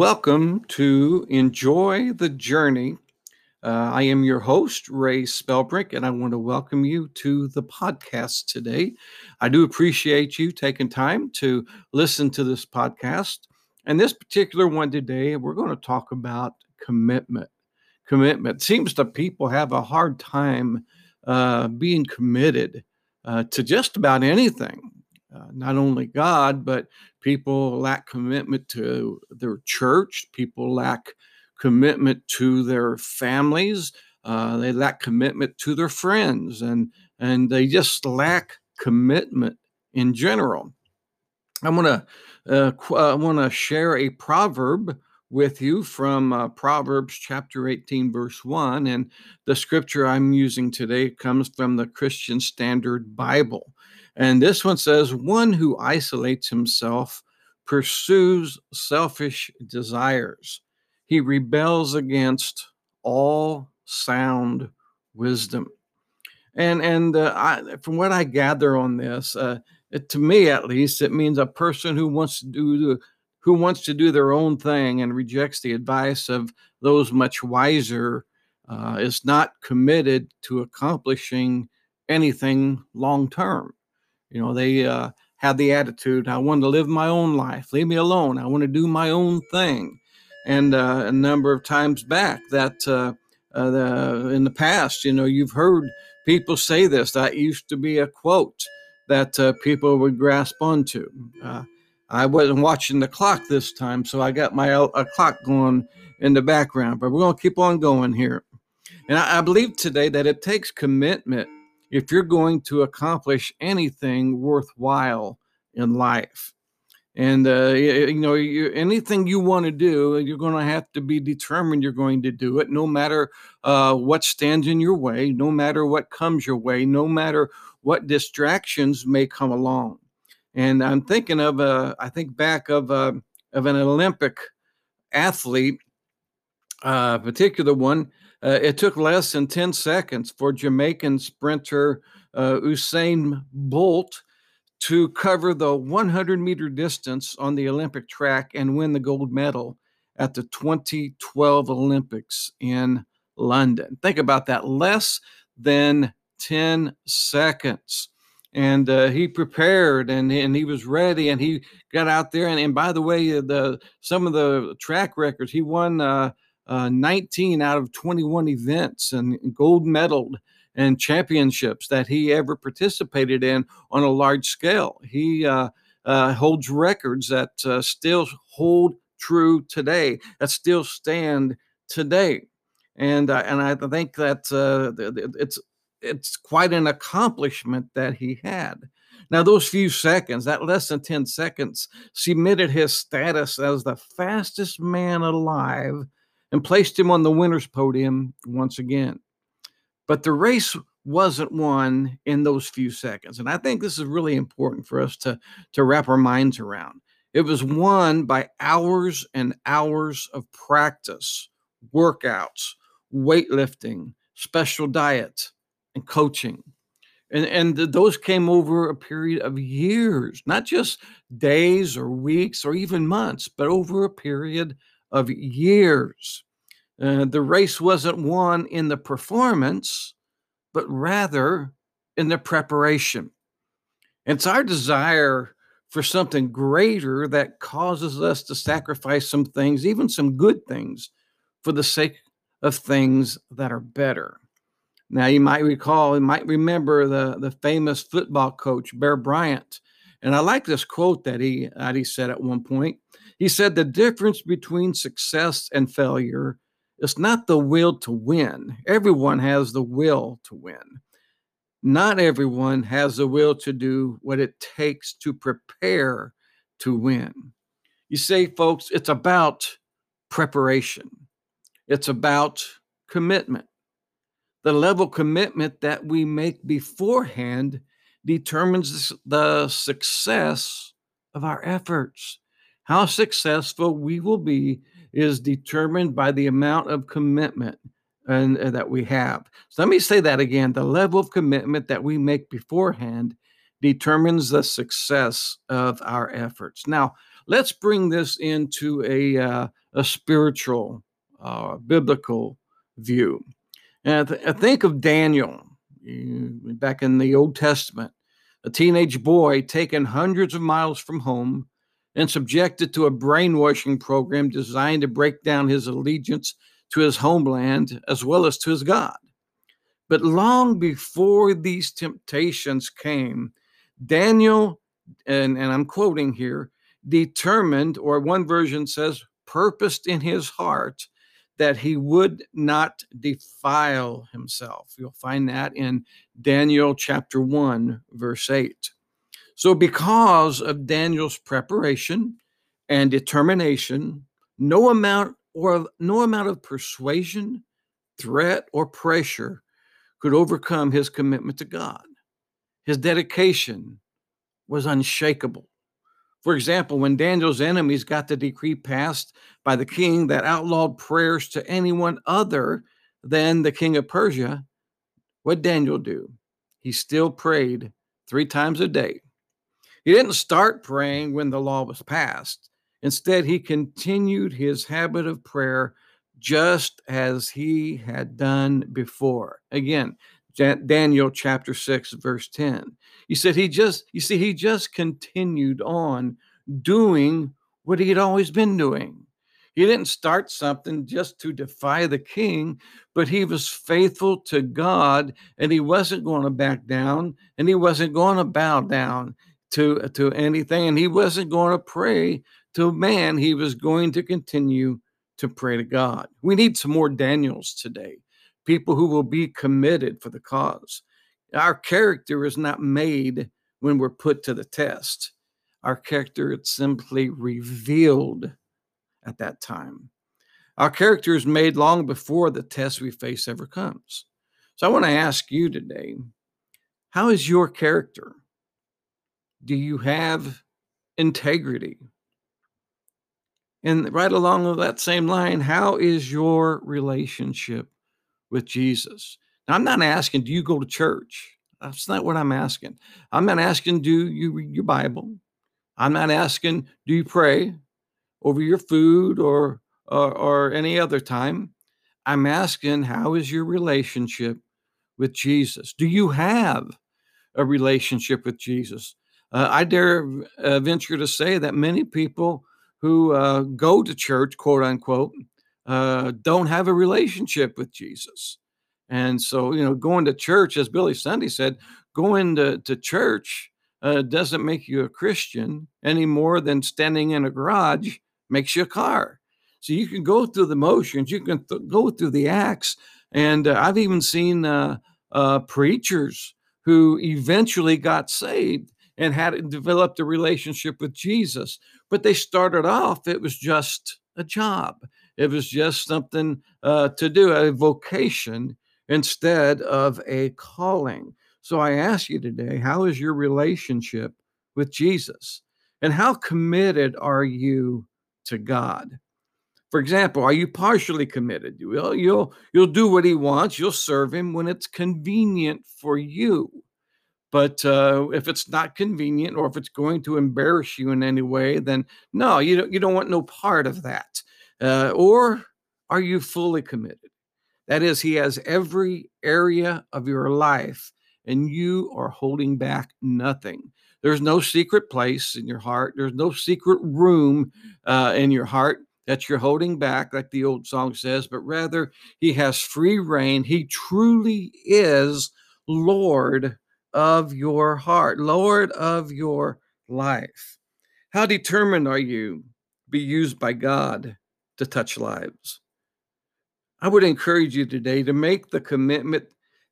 Welcome to Enjoy the Journey. Uh, I am your host, Ray Spellbrick, and I want to welcome you to the podcast today. I do appreciate you taking time to listen to this podcast. And this particular one today, we're going to talk about commitment. Commitment seems that people have a hard time uh, being committed uh, to just about anything uh, not only God, but people lack commitment to their church. People lack commitment to their families. Uh, they lack commitment to their friends, and and they just lack commitment in general. I'm gonna uh, qu- I want to share a proverb with you from uh, Proverbs chapter 18, verse 1. And the scripture I'm using today comes from the Christian Standard Bible. And this one says, One who isolates himself pursues selfish desires, he rebels against all sound wisdom. And and uh, I, from what I gather on this, uh, it, to me at least, it means a person who wants to do the who wants to do their own thing and rejects the advice of those much wiser uh, is not committed to accomplishing anything long term. You know, they uh, have the attitude, I want to live my own life, leave me alone, I want to do my own thing. And uh, a number of times back, that uh, uh, the, in the past, you know, you've heard people say this. That used to be a quote that uh, people would grasp onto. Uh, I wasn't watching the clock this time, so I got my a clock going in the background. But we're going to keep on going here. And I, I believe today that it takes commitment if you're going to accomplish anything worthwhile in life. And uh, you, know, you, anything you want to do, you're going to have to be determined you're going to do it, no matter uh, what stands in your way, no matter what comes your way, no matter what distractions may come along. And I'm thinking of, uh, I think back of uh, of an Olympic athlete, a uh, particular one uh, it took less than 10 seconds for Jamaican sprinter uh, Usain Bolt to cover the 100 meter distance on the Olympic track and win the gold medal at the 2012 Olympics in London. Think about that less than 10 seconds. And uh, he prepared and, and he was ready and he got out there. And, and by the way, the some of the track records, he won uh, uh, 19 out of 21 events and gold medaled and championships that he ever participated in on a large scale. He uh, uh, holds records that uh, still hold true today, that still stand today. And, uh, and I think that uh, it's, it's quite an accomplishment that he had. Now, those few seconds, that less than 10 seconds, cemented his status as the fastest man alive and placed him on the winner's podium once again. But the race wasn't won in those few seconds. And I think this is really important for us to, to wrap our minds around. It was won by hours and hours of practice, workouts, weightlifting, special diet, and coaching. And, and those came over a period of years, not just days or weeks or even months, but over a period of years. Uh, the race wasn't won in the performance, but rather in the preparation. It's our desire for something greater that causes us to sacrifice some things, even some good things, for the sake of things that are better. Now, you might recall, you might remember the, the famous football coach, Bear Bryant. And I like this quote that he, that he said at one point. He said, The difference between success and failure is not the will to win. Everyone has the will to win. Not everyone has the will to do what it takes to prepare to win. You say, folks, it's about preparation, it's about commitment. The level commitment that we make beforehand determines the success of our efforts. How successful we will be is determined by the amount of commitment and, uh, that we have. So let me say that again. The level of commitment that we make beforehand determines the success of our efforts. Now, let's bring this into a, uh, a spiritual, uh, biblical view. And th- think of Daniel back in the Old Testament, a teenage boy taken hundreds of miles from home and subjected to a brainwashing program designed to break down his allegiance to his homeland as well as to his God. But long before these temptations came, Daniel, and, and I'm quoting here, determined, or one version says, purposed in his heart that he would not defile himself. You'll find that in Daniel chapter 1, verse 8. So, because of Daniel's preparation and determination, no amount or no amount of persuasion, threat, or pressure could overcome his commitment to God. His dedication was unshakable. For example, when Daniel's enemies got the decree passed by the king that outlawed prayers to anyone other than the king of Persia, what did Daniel do? He still prayed three times a day. He didn't start praying when the law was passed. Instead, he continued his habit of prayer just as he had done before. Again, Daniel chapter 6 verse 10. He said he just you see he just continued on doing what he had always been doing. He didn't start something just to defy the king, but he was faithful to God and he wasn't going to back down and he wasn't going to bow down to to anything and he wasn't going to pray to man. He was going to continue to pray to God. We need some more Daniels today people who will be committed for the cause. Our character is not made when we're put to the test. Our character is simply revealed at that time. Our character is made long before the test we face ever comes. So I want to ask you today how is your character? Do you have integrity? And right along that same line, how is your relationship with Jesus. Now, I'm not asking, do you go to church? That's not what I'm asking. I'm not asking, do you read your Bible? I'm not asking, do you pray over your food or, or, or any other time? I'm asking, how is your relationship with Jesus? Do you have a relationship with Jesus? Uh, I dare uh, venture to say that many people who uh, go to church, quote unquote, uh, don't have a relationship with Jesus. And so, you know, going to church, as Billy Sunday said, going to, to church uh, doesn't make you a Christian any more than standing in a garage makes you a car. So you can go through the motions, you can th- go through the acts. And uh, I've even seen uh, uh preachers who eventually got saved and had developed a relationship with Jesus. But they started off, it was just a job. It was just something uh, to do, a vocation instead of a calling. So I ask you today, how is your relationship with Jesus? And how committed are you to God? For example, are you partially committed? Well, you'll you'll do what he wants. You'll serve him when it's convenient for you. But uh, if it's not convenient, or if it's going to embarrass you in any way, then no, you don't. You don't want no part of that. Uh, or are you fully committed? That is, He has every area of your life, and you are holding back nothing. There's no secret place in your heart, there's no secret room uh, in your heart that you're holding back, like the old song says, but rather He has free reign. He truly is Lord of your heart, Lord of your life. How determined are you to be used by God to touch lives. I would encourage you today to make the commitment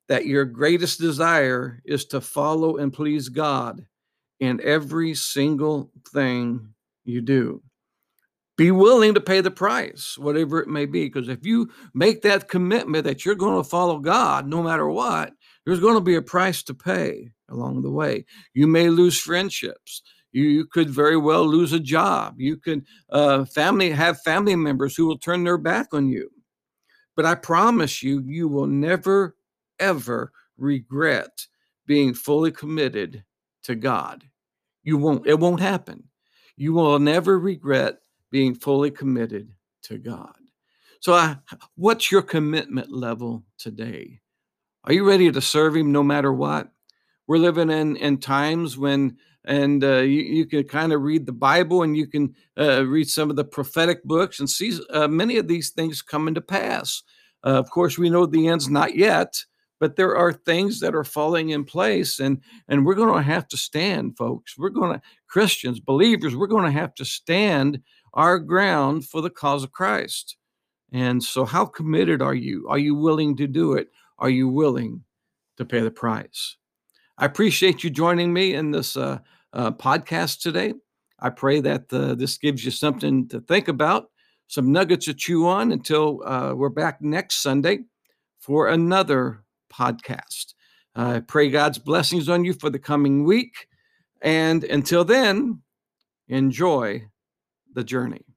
that your greatest desire is to follow and please God in every single thing you do. Be willing to pay the price, whatever it may be, because if you make that commitment that you're going to follow God no matter what, there's going to be a price to pay along the way. You may lose friendships. You, you could very well lose a job. You could uh, family have family members who will turn their back on you. But I promise you, you will never, ever regret being fully committed to God. You won't. It won't happen. you will never regret being fully committed to God. So, uh, what's your commitment level today? Are you ready to serve Him no matter what? We're living in in times when, and uh, you, you, can kind of read the Bible and you can uh, read some of the prophetic books and see uh, many of these things coming to pass. Uh, of course, we know the end's not yet, but there are things that are falling in place, and and we're going to have to stand, folks. We're going to Christians, believers, we're going to have to stand our ground for the cause of Christ. And so, how committed are you? Are you willing to do it? Are you willing to pay the price? I appreciate you joining me in this uh, uh, podcast today. I pray that uh, this gives you something to think about, some nuggets to chew on until uh, we're back next Sunday for another podcast. I pray God's blessings on you for the coming week. And until then, enjoy the journey.